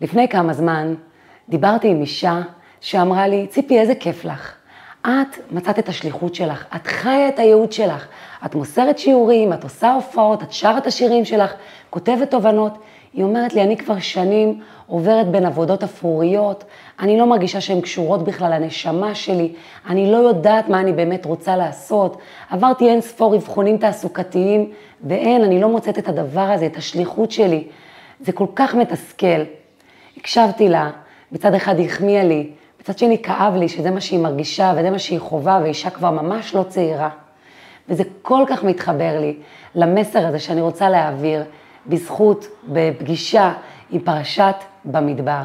לפני כמה זמן דיברתי עם אישה שאמרה לי, ציפי, איזה כיף לך. את מצאת את השליחות שלך, את חיה את הייעוד שלך, את מוסרת שיעורים, את עושה הופעות, את שרה את השירים שלך, כותבת תובנות. היא אומרת לי, אני כבר שנים עוברת בין עבודות אפרוריות, אני לא מרגישה שהן קשורות בכלל לנשמה שלי, אני לא יודעת מה אני באמת רוצה לעשות. עברתי אין ספור אבחונים תעסוקתיים, ואין, אני לא מוצאת את הדבר הזה, את השליחות שלי. זה כל כך מתסכל. הקשבתי לה, מצד אחד היא החמיאה לי, מצד שני כאב לי שזה מה שהיא מרגישה וזה מה שהיא חווה, ואישה כבר ממש לא צעירה. וזה כל כך מתחבר לי למסר הזה שאני רוצה להעביר בזכות, בפגישה עם פרשת במדבר.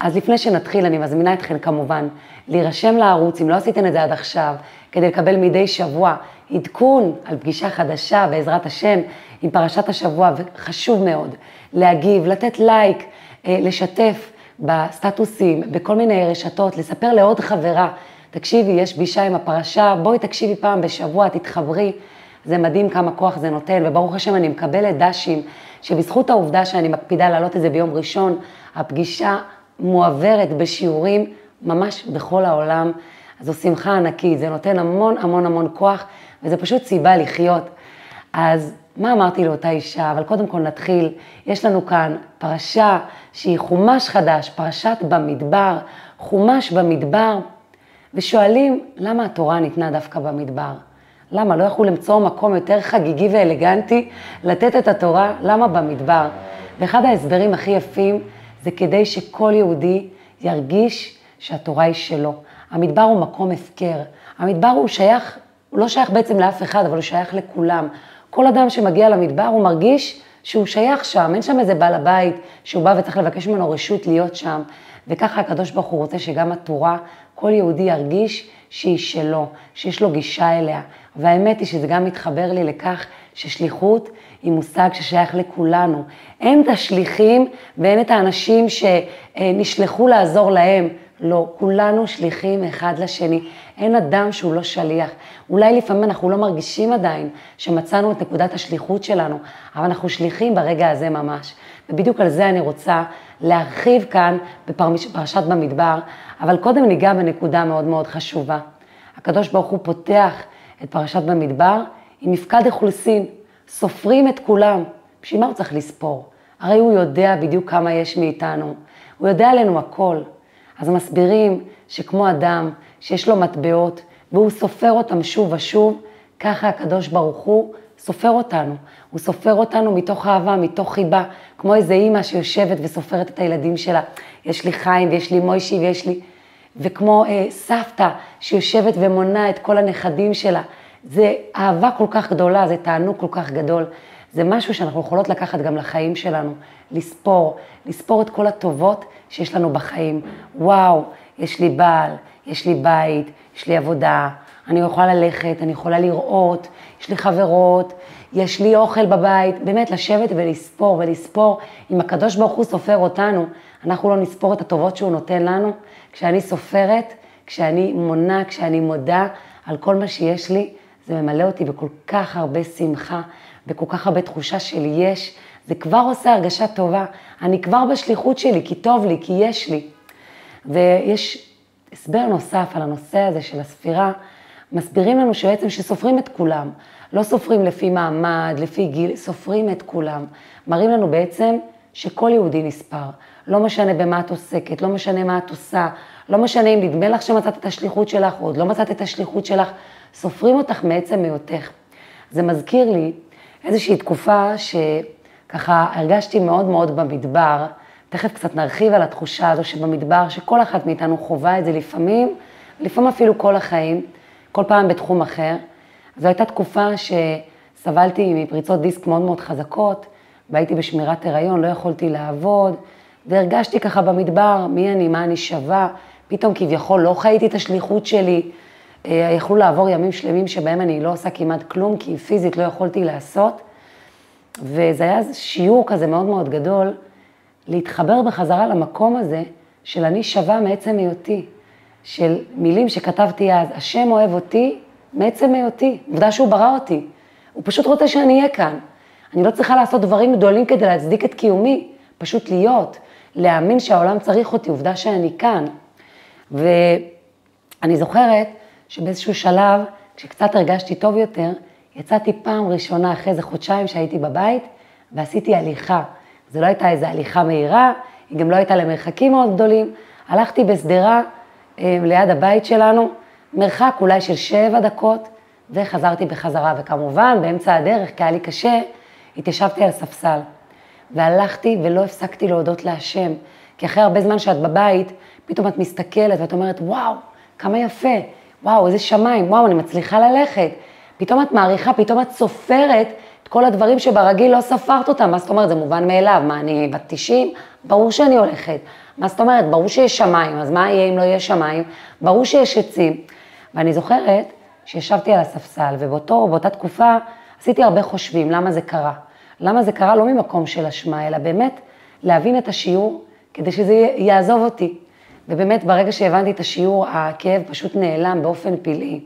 אז לפני שנתחיל, אני מזמינה אתכם כמובן להירשם לערוץ, אם לא עשיתם את זה עד עכשיו, כדי לקבל מדי שבוע עדכון על פגישה חדשה, בעזרת השם, עם פרשת השבוע, וחשוב מאוד להגיב, לתת לייק, לשתף בסטטוסים, בכל מיני רשתות, לספר לעוד חברה, תקשיבי, יש פגישה עם הפרשה, בואי תקשיבי פעם בשבוע, תתחברי. זה מדהים כמה כוח זה נותן, וברוך השם אני מקבלת דשים, שבזכות העובדה שאני מקפידה להעלות את זה ביום ראשון, הפגישה מועברת בשיעורים ממש בכל העולם. זו שמחה ענקית, זה נותן המון המון המון כוח, וזה פשוט סיבה לחיות. אז מה אמרתי לאותה אישה? אבל קודם כל נתחיל. יש לנו כאן פרשה שהיא חומש חדש, פרשת במדבר, חומש במדבר, ושואלים למה התורה ניתנה דווקא במדבר? למה? לא יכלו למצוא מקום יותר חגיגי ואלגנטי לתת את התורה? למה במדבר? ואחד ההסברים הכי יפים זה כדי שכל יהודי ירגיש שהתורה היא שלו. המדבר הוא מקום הפקר. המדבר הוא שייך, הוא לא שייך בעצם לאף אחד, אבל הוא שייך לכולם. כל אדם שמגיע למדבר הוא מרגיש שהוא שייך שם, אין שם איזה בעל הבית שהוא בא וצריך לבקש ממנו רשות להיות שם. וככה הקדוש ברוך הוא רוצה שגם התורה, כל יהודי ירגיש שהיא שלו, שיש לו גישה אליה. והאמת היא שזה גם מתחבר לי לכך ששליחות היא מושג ששייך לכולנו. אין את השליחים ואין את האנשים שנשלחו לעזור להם. לא, כולנו שליחים אחד לשני. אין אדם שהוא לא שליח. אולי לפעמים אנחנו לא מרגישים עדיין שמצאנו את נקודת השליחות שלנו, אבל אנחנו שליחים ברגע הזה ממש. ובדיוק על זה אני רוצה להרחיב כאן בפרשת במדבר, אבל קודם ניגע בנקודה מאוד מאוד חשובה. הקדוש ברוך הוא פותח את פרשת במדבר עם מפקד אכולסין, סופרים את כולם. בשביל מה הוא צריך לספור? הרי הוא יודע בדיוק כמה יש מאיתנו, הוא יודע עלינו הכל. אז מסבירים שכמו אדם שיש לו מטבעות והוא סופר אותם שוב ושוב, ככה הקדוש ברוך הוא סופר אותנו. הוא סופר אותנו מתוך אהבה, מתוך חיבה, כמו איזה אימא שיושבת וסופרת את הילדים שלה. יש לי חיים ויש לי מוישי ויש לי... וכמו אה, סבתא שיושבת ומונה את כל הנכדים שלה. זה אהבה כל כך גדולה, זה תענוג כל כך גדול. זה משהו שאנחנו יכולות לקחת גם לחיים שלנו, לספור, לספור את כל הטובות שיש לנו בחיים. וואו, יש לי בעל, יש לי בית, יש לי עבודה, אני יכולה ללכת, אני יכולה לראות, יש לי חברות, יש לי אוכל בבית, באמת לשבת ולספור ולספור. אם הקדוש ברוך הוא סופר אותנו, אנחנו לא נספור את הטובות שהוא נותן לנו. כשאני סופרת, כשאני מונה, כשאני מודה על כל מה שיש לי, זה ממלא אותי בכל כך הרבה שמחה, בכל כך הרבה תחושה של יש. זה כבר עושה הרגשה טובה. אני כבר בשליחות שלי, כי טוב לי, כי יש לי. ויש הסבר נוסף על הנושא הזה של הספירה, מסבירים לנו שבעצם שסופרים את כולם, לא סופרים לפי מעמד, לפי גיל, סופרים את כולם. מראים לנו בעצם שכל יהודי נספר. לא משנה במה את עוסקת, לא משנה מה את עושה, לא משנה אם נדמה לך שמצאת את השליחות שלך או עוד לא מצאת את השליחות שלך, סופרים אותך מעצם היותך. זה מזכיר לי איזושהי תקופה שככה הרגשתי מאוד מאוד במדבר, תכף קצת נרחיב על התחושה הזו שבמדבר, שכל אחת מאיתנו חווה את זה לפעמים, לפעמים אפילו כל החיים, כל פעם בתחום אחר. זו הייתה תקופה שסבלתי מפריצות דיסק מאוד מאוד חזקות, והייתי בשמירת הריון, לא יכולתי לעבוד, והרגשתי ככה במדבר, מי אני, מה אני שווה, פתאום כביכול לא חייתי את השליחות שלי, אה, יכלו לעבור ימים שלמים שבהם אני לא עושה כמעט כלום, כי פיזית לא יכולתי לעשות. וזה היה שיעור כזה מאוד מאוד גדול, להתחבר בחזרה למקום הזה של אני שווה מעצם היותי, של מילים שכתבתי אז, השם אוהב אותי מעצם היותי, עובדה שהוא ברא אותי, הוא פשוט רוצה שאני אהיה כאן. אני לא צריכה לעשות דברים גדולים כדי להצדיק את קיומי, פשוט להיות, להאמין שהעולם צריך אותי, עובדה שאני כאן. ואני זוכרת שבאיזשהו שלב, כשקצת הרגשתי טוב יותר, יצאתי פעם ראשונה אחרי איזה חודשיים שהייתי בבית, ועשיתי הליכה. זו לא הייתה איזו הליכה מהירה, היא גם לא הייתה למרחקים מאוד גדולים. הלכתי בשדרה אה, ליד הבית שלנו, מרחק אולי של שבע דקות, וחזרתי בחזרה. וכמובן, באמצע הדרך, כי היה לי קשה, התיישבתי על ספסל. והלכתי ולא הפסקתי להודות להשם. כי אחרי הרבה זמן שאת בבית, פתאום את מסתכלת ואת אומרת, וואו, כמה יפה, וואו, איזה שמיים, וואו, אני מצליחה ללכת. פתאום את מעריכה, פתאום את סופרת את כל הדברים שברגיל לא ספרת אותם. מה זאת אומרת? זה מובן מאליו. מה, אני בת 90? ברור שאני הולכת. מה זאת אומרת? ברור שיש שמיים, אז מה יהיה אם לא יהיה שמיים? ברור שיש עצים. ואני זוכרת שישבתי על הספסל, ובאותו, באותה תקופה עשיתי הרבה חושבים, למה זה קרה. למה זה קרה לא ממקום של אשמה, אלא באמת להבין את השיעור כדי שזה יעזוב אותי. ובאמת, ברגע שהבנתי את השיעור, הכאב פשוט נעלם באופן פלאי.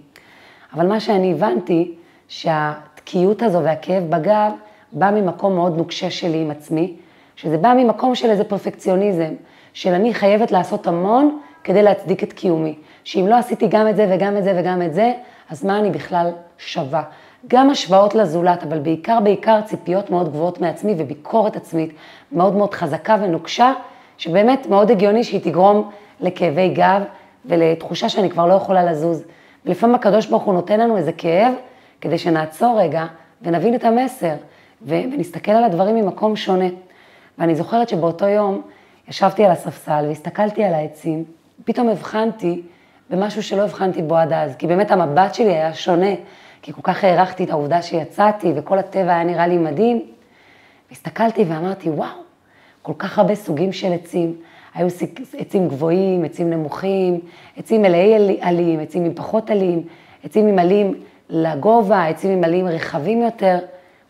אבל מה שאני הבנתי, שהתקיעות הזו והכאב בגב בא ממקום מאוד נוקשה שלי עם עצמי, שזה בא ממקום של איזה פרפקציוניזם, של אני חייבת לעשות המון כדי להצדיק את קיומי. שאם לא עשיתי גם את זה וגם את זה וגם את זה, אז מה אני בכלל שווה? גם השוואות לזולת, אבל בעיקר בעיקר ציפיות מאוד גבוהות מעצמי וביקורת עצמית מאוד מאוד חזקה ונוקשה, שבאמת מאוד הגיוני שהיא תגרום לכאבי גב ולתחושה שאני כבר לא יכולה לזוז. ולפעמים הקדוש ברוך הוא נותן לנו איזה כאב, כדי שנעצור רגע ונבין את המסר, ונסתכל על הדברים ממקום שונה. ואני זוכרת שבאותו יום ישבתי על הספסל והסתכלתי על העצים, פתאום הבחנתי במשהו שלא הבחנתי בו עד אז, כי באמת המבט שלי היה שונה, כי כל כך הערכתי את העובדה שיצאתי וכל הטבע היה נראה לי מדהים. הסתכלתי ואמרתי, וואו, כל כך הרבה סוגים של עצים. היו עצים גבוהים, עצים נמוכים, עצים מלאי עלים, עצים עם פחות עלים, עצים עם עלים לגובה, עצים עם עלים רחבים יותר.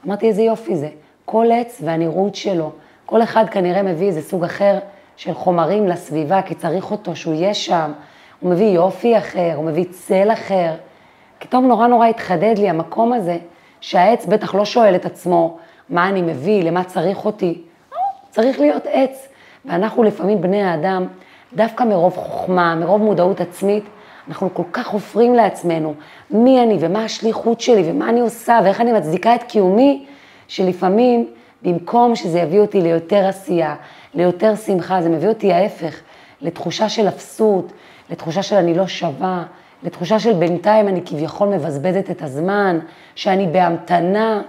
אמרתי, איזה יופי זה. כל עץ והנראות שלו. כל אחד כנראה מביא איזה סוג אחר של חומרים לסביבה, כי צריך אותו שהוא יהיה שם. הוא מביא יופי אחר, הוא מביא צל אחר. פתאום נורא נורא התחדד לי המקום הזה, שהעץ בטח לא שואל את עצמו, מה אני מביא, למה צריך אותי. צריך להיות עץ. ואנחנו לפעמים, בני האדם, דווקא מרוב חוכמה, מרוב מודעות עצמית, אנחנו כל כך חופרים לעצמנו מי אני ומה השליחות שלי ומה אני עושה ואיך אני מצדיקה את קיומי, שלפעמים במקום שזה יביא אותי ליותר עשייה, ליותר שמחה, זה מביא אותי ההפך, לתחושה של אפסות, לתחושה של אני לא שווה, לתחושה של בינתיים אני כביכול מבזבזת את הזמן, שאני בהמתנה.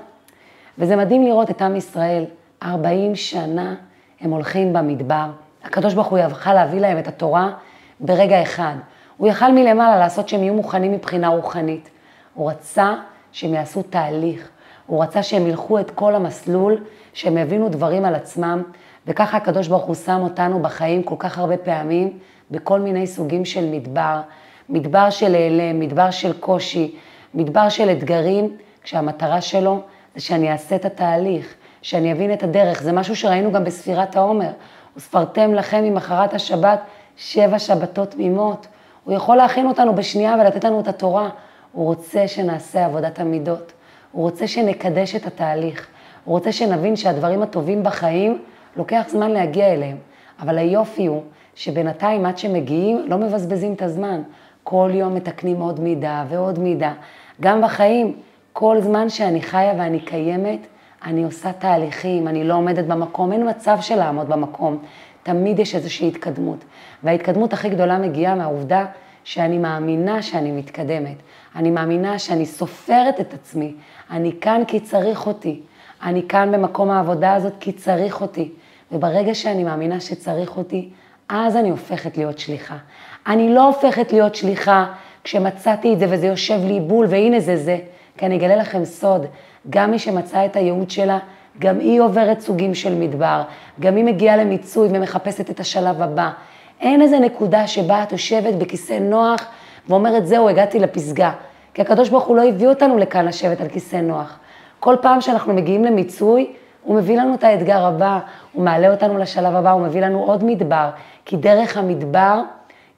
וזה מדהים לראות את עם ישראל, 40 שנה הם הולכים במדבר. הקדוש ברוך הוא יכל להביא להם את התורה ברגע אחד. הוא יכל מלמעלה לעשות שהם יהיו מוכנים מבחינה רוחנית. הוא רצה שהם יעשו תהליך. הוא רצה שהם ילכו את כל המסלול, שהם יבינו דברים על עצמם, וככה הקדוש ברוך הוא שם אותנו בחיים כל כך הרבה פעמים, בכל מיני סוגים של מדבר. מדבר של העלם, מדבר של קושי, מדבר של אתגרים, כשהמטרה שלו זה שאני אעשה את התהליך, שאני אבין את הדרך. זה משהו שראינו גם בספירת העומר. וספרתם לכם ממחרת השבת שבע שבתות תמימות. הוא יכול להכין אותנו בשנייה ולתת לנו את התורה. הוא רוצה שנעשה עבודת המידות. הוא רוצה שנקדש את התהליך. הוא רוצה שנבין שהדברים הטובים בחיים, לוקח זמן להגיע אליהם. אבל היופי הוא שבינתיים עד שמגיעים, לא מבזבזים את הזמן. כל יום מתקנים עוד מידה ועוד מידה. גם בחיים, כל זמן שאני חיה ואני קיימת, אני עושה תהליכים, אני לא עומדת במקום, אין מצב של לעמוד במקום. תמיד יש איזושהי התקדמות. וההתקדמות הכי גדולה מגיעה מהעובדה שאני מאמינה שאני מתקדמת. אני מאמינה שאני סופרת את עצמי. אני כאן כי צריך אותי. אני כאן במקום העבודה הזאת כי צריך אותי. וברגע שאני מאמינה שצריך אותי, אז אני הופכת להיות שליחה. אני לא הופכת להיות שליחה כשמצאתי את זה וזה יושב לי בול, והנה זה זה. כי אני אגלה לכם סוד, גם מי שמצאה את הייעוד שלה, גם היא עוברת סוגים של מדבר, גם היא מגיעה למיצוי ומחפשת את השלב הבא. אין איזה נקודה שבה את יושבת בכיסא נוח ואומרת, זהו, הגעתי לפסגה. כי הקדוש ברוך הוא לא הביא אותנו לכאן לשבת על כיסא נוח. כל פעם שאנחנו מגיעים למיצוי, הוא מביא לנו את האתגר הבא, הוא מעלה אותנו לשלב הבא, הוא מביא לנו עוד מדבר. כי דרך המדבר,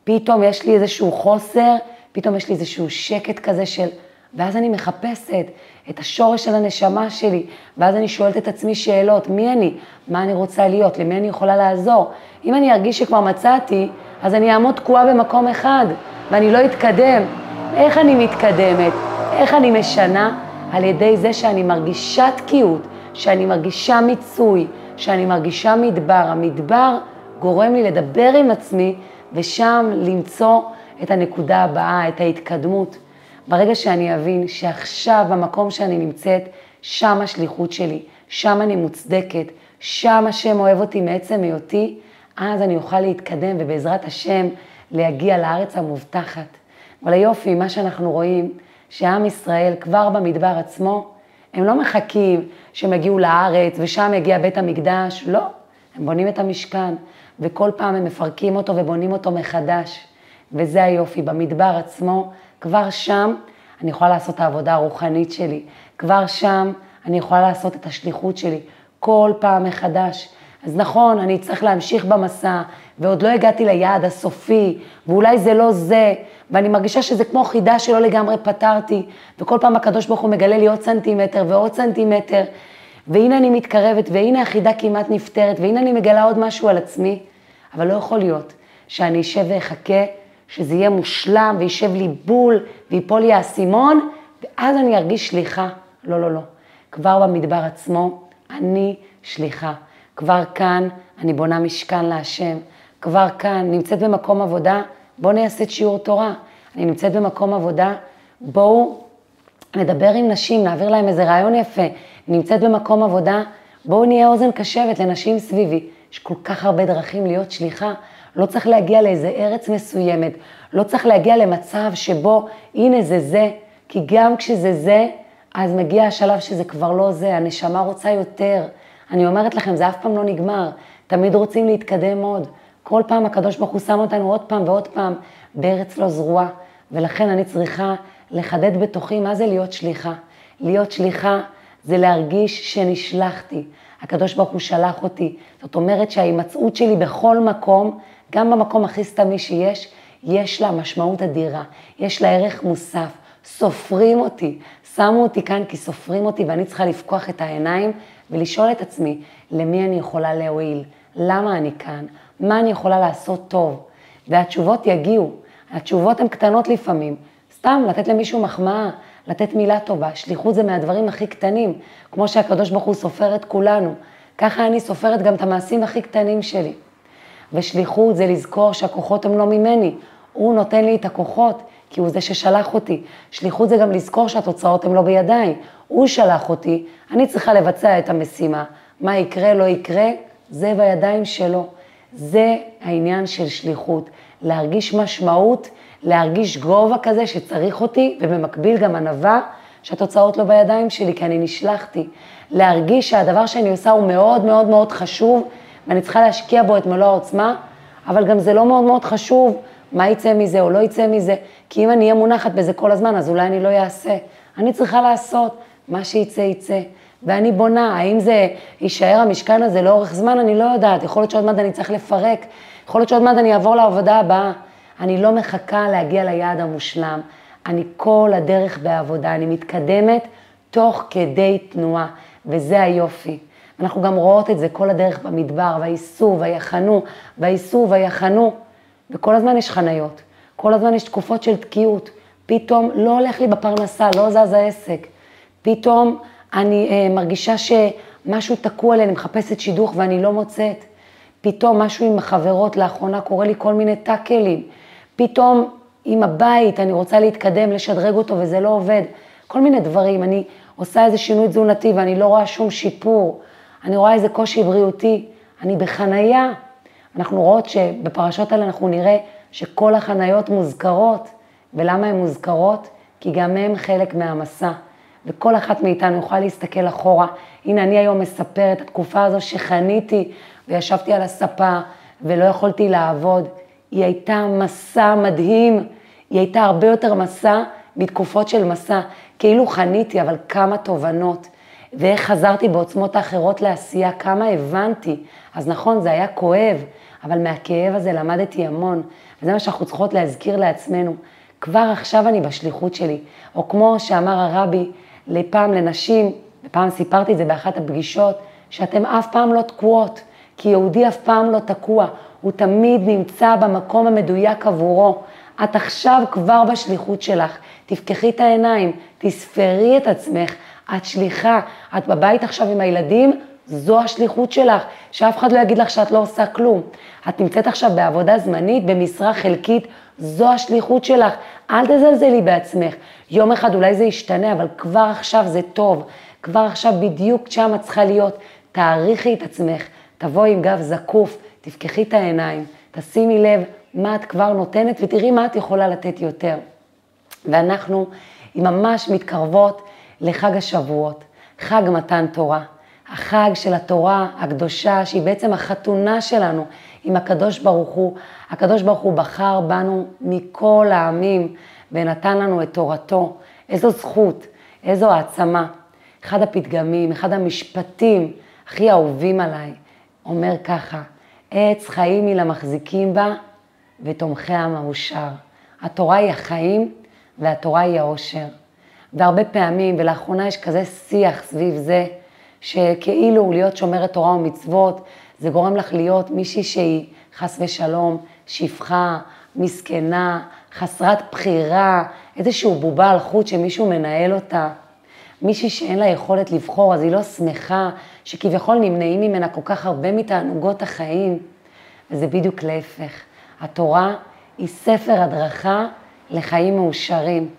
פתאום יש לי איזשהו חוסר, פתאום יש לי איזשהו שקט כזה של, ואז אני מחפשת את השורש של הנשמה שלי, ואז אני שואלת את עצמי שאלות, מי אני? מה אני רוצה להיות? למי אני יכולה לעזור? אם אני ארגיש שכבר מצאתי, אז אני אעמוד תקועה במקום אחד, ואני לא אתקדם. איך אני מתקדמת? איך אני משנה? על ידי זה שאני מרגישה תקיעות, שאני מרגישה מיצוי, שאני מרגישה מדבר. המדבר גורם לי לדבר עם עצמי, ושם למצוא את הנקודה הבאה, את ההתקדמות. ברגע שאני אבין שעכשיו במקום שאני נמצאת, שם השליחות שלי, שם אני מוצדקת, שם השם אוהב אותי מעצם היותי, אז אני אוכל להתקדם ובעזרת השם להגיע לארץ המובטחת. אבל היופי, מה שאנחנו רואים, שעם ישראל כבר במדבר עצמו, הם לא מחכים שהם יגיעו לארץ ושם יגיע בית המקדש, לא, הם בונים את המשכן, וכל פעם הם מפרקים אותו ובונים אותו מחדש. וזה היופי, במדבר עצמו, כבר שם אני יכולה לעשות את העבודה הרוחנית שלי, כבר שם אני יכולה לעשות את השליחות שלי, כל פעם מחדש. אז נכון, אני אצטרך להמשיך במסע, ועוד לא הגעתי ליעד הסופי, ואולי זה לא זה, ואני מרגישה שזה כמו חידה שלא לגמרי פתרתי, וכל פעם הקדוש ברוך הוא מגלה לי עוד סנטימטר ועוד סנטימטר, והנה אני מתקרבת, והנה החידה כמעט נפתרת, והנה אני מגלה עוד משהו על עצמי, אבל לא יכול להיות שאני אשב ואחכה שזה יהיה מושלם וישב לי בול ויפול לי האסימון, ואז אני ארגיש שליחה. לא, לא, לא. כבר במדבר עצמו, אני שליחה. כבר כאן אני בונה משכן להשם. כבר כאן, נמצאת במקום עבודה, בואו נעשה את שיעור תורה. אני נמצאת במקום עבודה, בואו נדבר עם נשים, נעביר להם איזה רעיון יפה. נמצאת במקום עבודה, בואו נהיה אוזן קשבת לנשים סביבי. יש כל כך הרבה דרכים להיות שליחה. לא צריך להגיע לאיזה ארץ מסוימת, לא צריך להגיע למצב שבו הנה זה זה, כי גם כשזה זה, אז מגיע השלב שזה כבר לא זה, הנשמה רוצה יותר. אני אומרת לכם, זה אף פעם לא נגמר, תמיד רוצים להתקדם עוד. כל פעם הקדוש ברוך הוא שם אותנו עוד פעם ועוד פעם בארץ לא זרועה, ולכן אני צריכה לחדד בתוכי מה זה להיות שליחה. להיות שליחה זה להרגיש שנשלחתי. הקדוש ברוך הוא שלח אותי. זאת אומרת שההימצאות שלי בכל מקום גם במקום הכי סתמי שיש, יש לה משמעות אדירה, יש לה ערך מוסף. סופרים אותי, שמו אותי כאן כי סופרים אותי ואני צריכה לפקוח את העיניים ולשאול את עצמי, למי אני יכולה להועיל? למה אני כאן? מה אני יכולה לעשות טוב? והתשובות יגיעו. התשובות הן קטנות לפעמים. סתם לתת למישהו מחמאה, לתת מילה טובה. שליחות זה מהדברים הכי קטנים, כמו שהקדוש ברוך הוא סופר את כולנו. ככה אני סופרת גם את המעשים הכי קטנים שלי. ושליחות זה לזכור שהכוחות הם לא ממני, הוא נותן לי את הכוחות, כי הוא זה ששלח אותי. שליחות זה גם לזכור שהתוצאות הן לא בידיי, הוא שלח אותי, אני צריכה לבצע את המשימה. מה יקרה, לא יקרה, זה בידיים שלו. זה העניין של שליחות, להרגיש משמעות, להרגיש גובה כזה שצריך אותי, ובמקביל גם ענווה שהתוצאות לא בידיים שלי, כי אני נשלחתי. להרגיש שהדבר שאני עושה הוא מאוד מאוד מאוד חשוב, ואני צריכה להשקיע בו את מלוא העוצמה, אבל גם זה לא מאוד מאוד חשוב מה יצא מזה או לא יצא מזה, כי אם אני אהיה מונחת בזה כל הזמן, אז אולי אני לא אעשה. אני צריכה לעשות, מה שיצא יצא. ואני בונה, האם זה יישאר המשכן הזה לאורך זמן, אני לא יודעת, יכול להיות שעוד מעט אני צריך לפרק, יכול להיות שעוד מעט אני אעבור לעבודה הבאה. אני לא מחכה להגיע ליעד המושלם, אני כל הדרך בעבודה, אני מתקדמת תוך כדי תנועה, וזה היופי. אנחנו גם רואות את זה כל הדרך במדבר, וייסעו ויחנו, וייסעו ויחנו, וכל הזמן יש חניות, כל הזמן יש תקופות של תקיעות, פתאום לא הולך לי בפרנסה, לא זז העסק, פתאום אני אה, מרגישה שמשהו תקוע לי, אני מחפשת שידוך ואני לא מוצאת, פתאום משהו עם החברות, לאחרונה קורה לי כל מיני טאקלים, פתאום עם הבית, אני רוצה להתקדם, לשדרג אותו וזה לא עובד, כל מיני דברים, אני עושה איזה שינוי תזונתי ואני לא רואה שום שיפור. אני רואה איזה קושי בריאותי, אני בחנייה. אנחנו רואות שבפרשות האלה אנחנו נראה שכל החניות מוזכרות. ולמה הן מוזכרות? כי גם הן חלק מהמסע. וכל אחת מאיתנו יכולה להסתכל אחורה. הנה, אני היום מספרת, התקופה הזו שחניתי וישבתי על הספה ולא יכולתי לעבוד, היא הייתה מסע מדהים, היא הייתה הרבה יותר מסע מתקופות של מסע. כאילו חניתי, אבל כמה תובנות. ואיך חזרתי בעוצמות האחרות לעשייה, כמה הבנתי. אז נכון, זה היה כואב, אבל מהכאב הזה למדתי המון. וזה מה שאנחנו צריכות להזכיר לעצמנו. כבר עכשיו אני בשליחות שלי. או כמו שאמר הרבי לפעם לנשים, ופעם סיפרתי את זה באחת הפגישות, שאתם אף פעם לא תקועות, כי יהודי אף פעם לא תקוע, הוא תמיד נמצא במקום המדויק עבורו. את עכשיו כבר בשליחות שלך, תפקחי את העיניים, תספרי את עצמך, את שליחה, את בבית עכשיו עם הילדים, זו השליחות שלך, שאף אחד לא יגיד לך שאת לא עושה כלום. את נמצאת עכשיו בעבודה זמנית, במשרה חלקית, זו השליחות שלך. אל תזלזלי בעצמך. יום אחד אולי זה ישתנה, אבל כבר עכשיו זה טוב. כבר עכשיו בדיוק שם את צריכה להיות. תעריכי את עצמך, תבואי עם גב זקוף, תפקחי את העיניים, תשימי לב מה את כבר נותנת ותראי מה את יכולה לתת יותר. ואנחנו ממש מתקרבות לחג השבועות, חג מתן תורה. החג של התורה הקדושה, שהיא בעצם החתונה שלנו עם הקדוש ברוך הוא. הקדוש ברוך הוא בחר בנו מכל העמים ונתן לנו את תורתו. איזו זכות, איזו העצמה. אחד הפתגמים, אחד המשפטים הכי אהובים עליי, אומר ככה, עץ חיים היא למחזיקים בה ותומכיה מאושר. התורה היא החיים והתורה היא העושר. והרבה פעמים, ולאחרונה יש כזה שיח סביב זה, שכאילו להיות שומרת תורה ומצוות, זה גורם לך להיות מישהי שהיא חס ושלום, שפחה, מסכנה, חסרת בחירה, איזשהו בובה על חוט שמישהו מנהל אותה. מישהי שאין לה יכולת לבחור, אז היא לא שמחה, שכביכול נמנעים ממנה כל כך הרבה מתענוגות החיים. וזה בדיוק להפך. התורה היא ספר הדרכה לחיים מאושרים.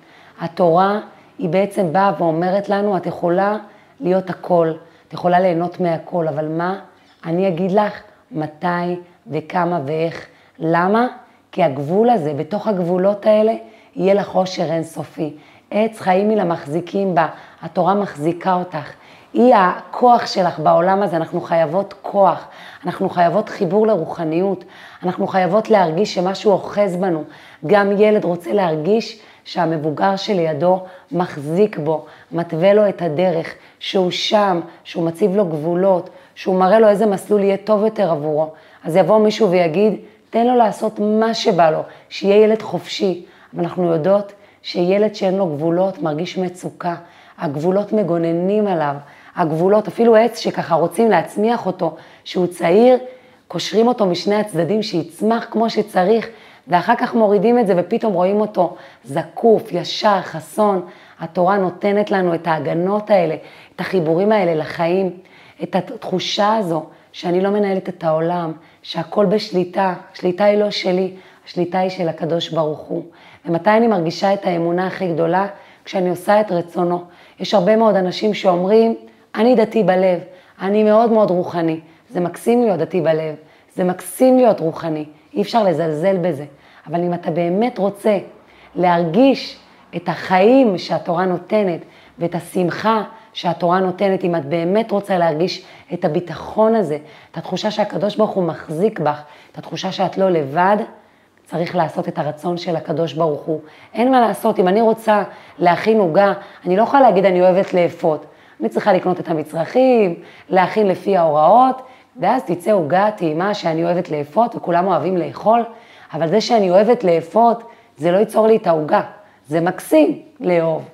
התורה היא בעצם באה ואומרת לנו, את יכולה להיות הכל, את יכולה ליהנות מהכל, אבל מה? אני אגיד לך מתי וכמה ואיך. למה? כי הגבול הזה, בתוך הגבולות האלה, יהיה לך עושר אינסופי. עץ חיים היא למחזיקים בה, התורה מחזיקה אותך. היא הכוח שלך בעולם הזה, אנחנו חייבות כוח, אנחנו חייבות חיבור לרוחניות, אנחנו חייבות להרגיש שמשהו אוחז בנו. גם ילד רוצה להרגיש שהמבוגר שלידו מחזיק בו, מתווה לו את הדרך, שהוא שם, שהוא מציב לו גבולות, שהוא מראה לו איזה מסלול יהיה טוב יותר עבורו. אז יבוא מישהו ויגיד, תן לו לעשות מה שבא לו, שיהיה ילד חופשי. אבל אנחנו יודעות שילד שאין לו גבולות מרגיש מצוקה. הגבולות מגוננים עליו. הגבולות, אפילו עץ שככה רוצים להצמיח אותו, שהוא צעיר, קושרים אותו משני הצדדים, שיצמח כמו שצריך, ואחר כך מורידים את זה ופתאום רואים אותו זקוף, ישר, חסון. התורה נותנת לנו את ההגנות האלה, את החיבורים האלה לחיים, את התחושה הזו שאני לא מנהלת את העולם, שהכל בשליטה, השליטה היא לא שלי, השליטה היא של הקדוש ברוך הוא. ומתי אני מרגישה את האמונה הכי גדולה? כשאני עושה את רצונו. יש הרבה מאוד אנשים שאומרים, אני דתי בלב, אני מאוד מאוד רוחני. זה מקסים להיות דתי בלב, זה מקסים להיות רוחני, אי אפשר לזלזל בזה. אבל אם אתה באמת רוצה להרגיש את החיים שהתורה נותנת ואת השמחה שהתורה נותנת, אם את באמת רוצה להרגיש את הביטחון הזה, את התחושה שהקדוש ברוך הוא מחזיק בך, את התחושה שאת לא לבד, צריך לעשות את הרצון של הקדוש ברוך הוא. אין מה לעשות, אם אני רוצה להכין עוגה, אני לא יכולה להגיד אני אוהבת לאפות. אני צריכה לקנות את המצרכים, להכין לפי ההוראות, ואז תצא עוגה טעימה שאני אוהבת לאפות וכולם אוהבים לאכול, אבל זה שאני אוהבת לאפות, זה לא ייצור לי את העוגה. זה מקסים לאהוב.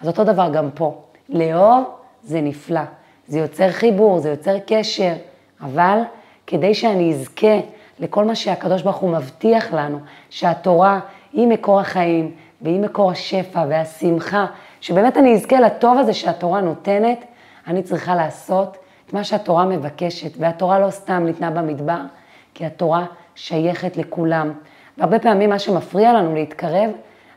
אז אותו דבר גם פה. לאהוב זה נפלא. זה יוצר חיבור, זה יוצר קשר, אבל כדי שאני אזכה לכל מה שהקדוש ברוך הוא מבטיח לנו, שהתורה היא מקור החיים, והיא מקור השפע והשמחה, שבאמת אני אזכה לטוב הזה שהתורה נותנת, אני צריכה לעשות מה שהתורה מבקשת, והתורה לא סתם ניתנה במדבר, כי התורה שייכת לכולם. והרבה פעמים מה שמפריע לנו להתקרב,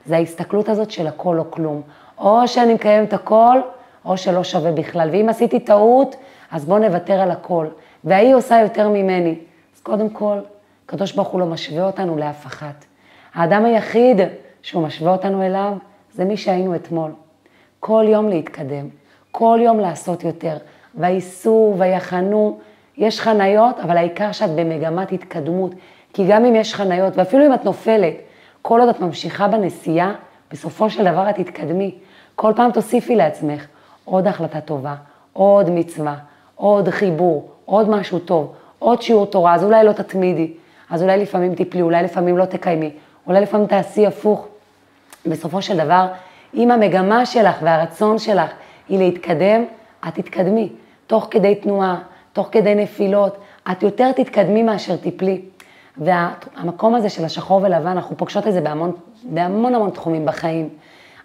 זה ההסתכלות הזאת של הכל או כלום. או שאני מקיים את הכל, או שלא שווה בכלל. ואם עשיתי טעות, אז בואו נוותר על הכל. והיא עושה יותר ממני. אז קודם כל, הקדוש ברוך הוא לא משווה אותנו לאף אחת. האדם היחיד שהוא משווה אותנו אליו, זה מי שהיינו אתמול. כל יום להתקדם, כל יום לעשות יותר. וייסעו ויחנו, יש חניות, אבל העיקר שאת במגמת התקדמות. כי גם אם יש חניות, ואפילו אם את נופלת, כל עוד את ממשיכה בנסיעה, בסופו של דבר את תתקדמי. כל פעם תוסיפי לעצמך עוד החלטה טובה, עוד מצווה, עוד חיבור, עוד משהו טוב, עוד שיעור תורה, אז אולי לא תתמידי, אז אולי לפעמים תפלי, אולי לפעמים לא תקיימי, אולי לפעמים תעשי הפוך. בסופו של דבר, אם המגמה שלך והרצון שלך היא להתקדם, את תתקדמי. תוך כדי תנועה, תוך כדי נפילות, את יותר תתקדמי מאשר תיפלי. והמקום הזה של השחור ולבן, אנחנו פוגשות את זה בהמון, בהמון המון תחומים בחיים.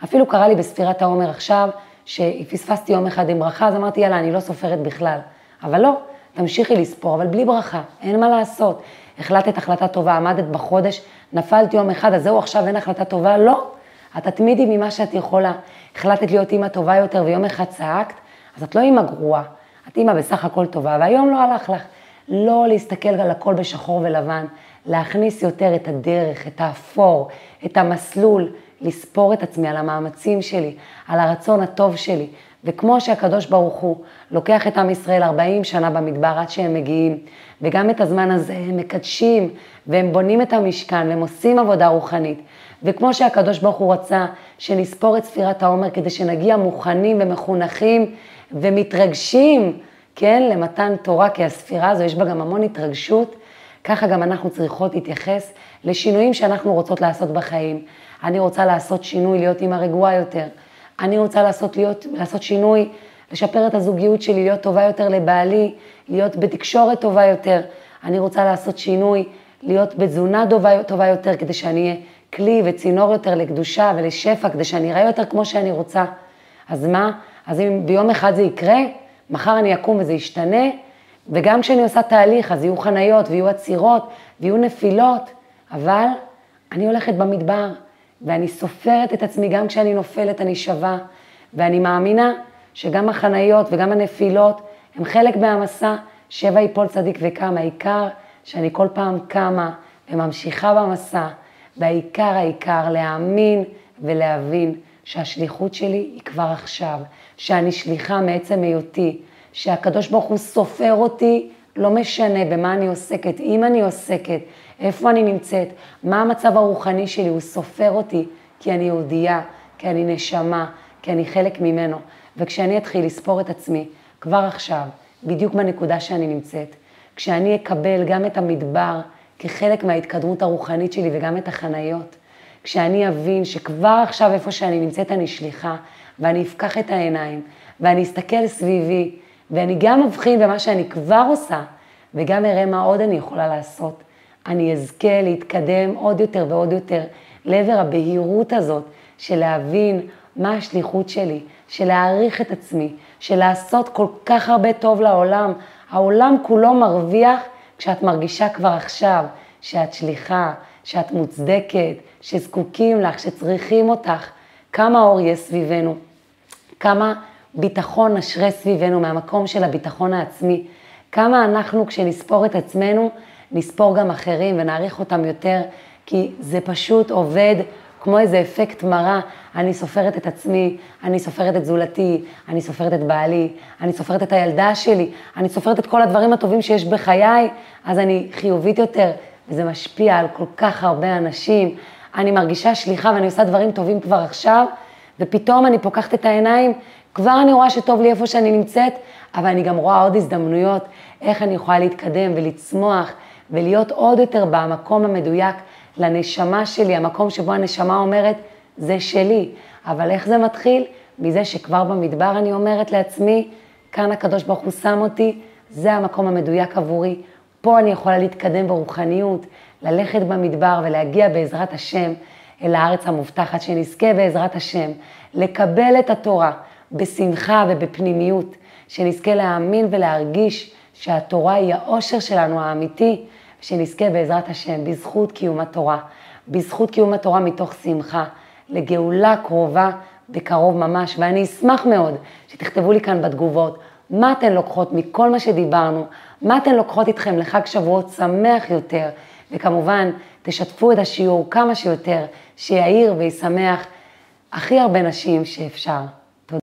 אפילו קרה לי בספירת העומר עכשיו, שפספסתי יום אחד עם ברכה, אז אמרתי, יאללה, אני לא סופרת בכלל. אבל לא, תמשיכי לספור, אבל בלי ברכה, אין מה לעשות. החלטת החלטה טובה, עמדת בחודש, נפלת יום אחד, אז זהו, עכשיו אין החלטה טובה? לא. את תתמידי ממה שאת יכולה. החלטת להיות אימא טובה יותר ויום אחד צעקת, אז את לא אימא גרועה, את אימא בסך הכל טובה, והיום לא הלך לך. לא להסתכל על הכל בשחור ולבן, להכניס יותר את הדרך, את האפור, את המסלול, לספור את עצמי על המאמצים שלי, על הרצון הטוב שלי. וכמו שהקדוש ברוך הוא לוקח את עם ישראל 40 שנה במדבר עד שהם מגיעים, וגם את הזמן הזה הם מקדשים, והם בונים את המשכן, והם עושים עבודה רוחנית. וכמו שהקדוש ברוך הוא רצה שנספור את ספירת העומר כדי שנגיע מוכנים ומחונכים ומתרגשים, כן, למתן תורה, כי הספירה הזו יש בה גם המון התרגשות, ככה גם אנחנו צריכות להתייחס לשינויים שאנחנו רוצות לעשות בחיים. אני רוצה לעשות שינוי, להיות אימא רגועה יותר. אני רוצה לעשות, להיות, לעשות שינוי, לשפר את הזוגיות שלי, להיות טובה יותר לבעלי, להיות בתקשורת טובה יותר. אני רוצה לעשות שינוי, להיות בתזונה טובה, טובה יותר, כדי שאני אהיה כלי וצינור יותר לקדושה ולשפע, כדי שאני אראה יותר כמו שאני רוצה. אז מה? אז אם ביום אחד זה יקרה, מחר אני אקום וזה ישתנה, וגם כשאני עושה תהליך, אז יהיו חניות ויהיו עצירות ויהיו נפילות, אבל אני הולכת במדבר, ואני סופרת את עצמי, גם כשאני נופלת אני שווה, ואני מאמינה שגם החניות וגם הנפילות הם חלק מהמסע, שבע יפול צדיק וקם, העיקר שאני כל פעם קמה וממשיכה במסע, והעיקר העיקר להאמין ולהבין שהשליחות שלי היא כבר עכשיו, שאני שליחה מעצם היותי, שהקדוש ברוך הוא סופר אותי, לא משנה במה אני עוסקת, אם אני עוסקת, איפה אני נמצאת, מה המצב הרוחני שלי, הוא סופר אותי, כי אני יהודייה, כי אני נשמה, כי אני חלק ממנו. וכשאני אתחיל לספור את עצמי, כבר עכשיו, בדיוק בנקודה שאני נמצאת, כשאני אקבל גם את המדבר כחלק מההתקדמות הרוחנית שלי וגם את החניות, כשאני אבין שכבר עכשיו איפה שאני נמצאת אני שליחה, ואני אפקח את העיניים, ואני אסתכל סביבי, ואני גם אבחין במה שאני כבר עושה, וגם אראה מה עוד אני יכולה לעשות. אני אזכה להתקדם עוד יותר ועוד יותר לעבר הבהירות הזאת של להבין מה השליחות שלי, של להעריך את עצמי, של לעשות כל כך הרבה טוב לעולם. העולם כולו מרוויח כשאת מרגישה כבר עכשיו שאת שליחה, שאת מוצדקת, שזקוקים לך, שצריכים אותך. כמה אור יש סביבנו, כמה ביטחון נשרה סביבנו מהמקום של הביטחון העצמי, כמה אנחנו כשנספור את עצמנו, נספור גם אחרים ונעריך אותם יותר, כי זה פשוט עובד כמו איזה אפקט מרה, אני סופרת את עצמי, אני סופרת את זולתי, אני סופרת את בעלי, אני סופרת את הילדה שלי, אני סופרת את כל הדברים הטובים שיש בחיי, אז אני חיובית יותר, וזה משפיע על כל כך הרבה אנשים. אני מרגישה שליחה ואני עושה דברים טובים כבר עכשיו, ופתאום אני פוקחת את העיניים, כבר אני רואה שטוב לי איפה שאני נמצאת, אבל אני גם רואה עוד הזדמנויות, איך אני יכולה להתקדם ולצמוח ולהיות עוד יותר במקום המדויק לנשמה שלי, המקום שבו הנשמה אומרת, זה שלי. אבל איך זה מתחיל? מזה שכבר במדבר אני אומרת לעצמי, כאן הקדוש ברוך הוא שם אותי, זה המקום המדויק עבורי. פה אני יכולה להתקדם ברוחניות, ללכת במדבר ולהגיע בעזרת השם אל הארץ המובטחת, שנזכה בעזרת השם לקבל את התורה בשמחה ובפנימיות, שנזכה להאמין ולהרגיש שהתורה היא האושר שלנו האמיתי, שנזכה בעזרת השם, בזכות קיום התורה, בזכות קיום התורה מתוך שמחה, לגאולה קרובה בקרוב ממש. ואני אשמח מאוד שתכתבו לי כאן בתגובות מה אתן לוקחות מכל מה שדיברנו, מה אתן לוקחות איתכם לחג שבועות שמח יותר, וכמובן, תשתפו את השיעור כמה שיותר, שיעיר וישמח הכי הרבה נשים שאפשר.